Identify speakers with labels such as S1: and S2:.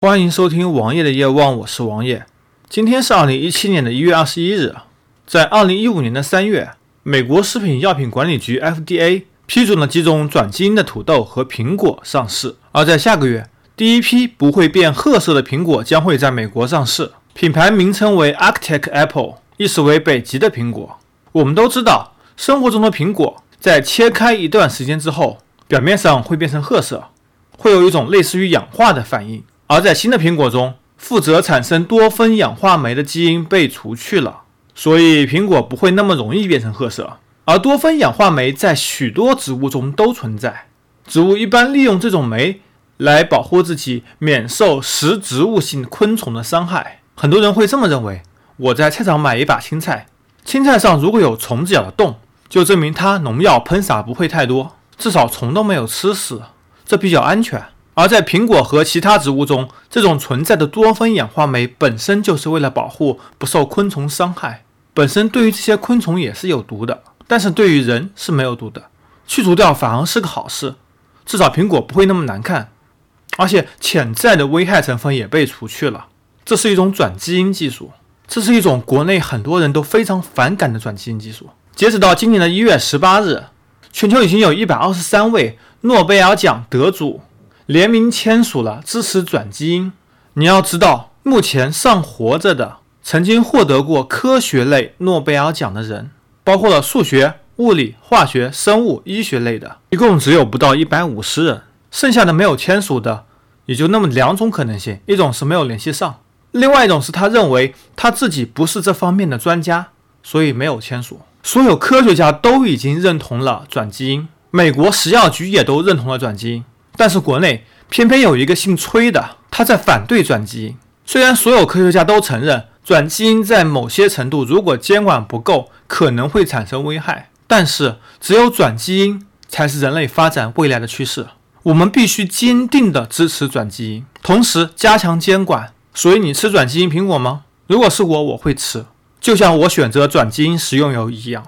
S1: 欢迎收听王爷的夜望，我是王爷。今天是二零一七年的一月二十一日，在二零一五年的三月，美国食品药品管理局 FDA 批准了几种转基因的土豆和苹果上市。而在下个月，第一批不会变褐色的苹果将会在美国上市，品牌名称为 Arctic Apple，意思为北极的苹果。我们都知道，生活中的苹果在切开一段时间之后，表面上会变成褐色，会有一种类似于氧化的反应。而在新的苹果中，负责产生多酚氧化酶的基因被除去了，所以苹果不会那么容易变成褐色。而多酚氧化酶在许多植物中都存在，植物一般利用这种酶来保护自己免受食植物性昆虫的伤害。很多人会这么认为：我在菜场买一把青菜，青菜上如果有虫子咬的洞，就证明它农药喷洒不会太多，至少虫都没有吃死，这比较安全。而在苹果和其他植物中，这种存在的多酚氧化酶本身就是为了保护不受昆虫伤害，本身对于这些昆虫也是有毒的，但是对于人是没有毒的，去除掉反而是个好事，至少苹果不会那么难看，而且潜在的危害成分也被除去了。这是一种转基因技术，这是一种国内很多人都非常反感的转基因技术。截止到今年的一月十八日，全球已经有一百二十三位诺贝尔奖得主。联名签署了支持转基因。你要知道，目前尚活着的、曾经获得过科学类诺贝尔奖的人，包括了数学、物理、化学、生物、医学类的，一共只有不到一百五十人。剩下的没有签署的，也就那么两种可能性：一种是没有联系上，另外一种是他认为他自己不是这方面的专家，所以没有签署。所有科学家都已经认同了转基因，美国食药局也都认同了转基因。但是国内偏偏有一个姓崔的，他在反对转基因。虽然所有科学家都承认转基因在某些程度如果监管不够可能会产生危害，但是只有转基因才是人类发展未来的趋势。我们必须坚定地支持转基因，同时加强监管。所以你吃转基因苹果吗？如果是我，我会吃，就像我选择转基因食用油一样。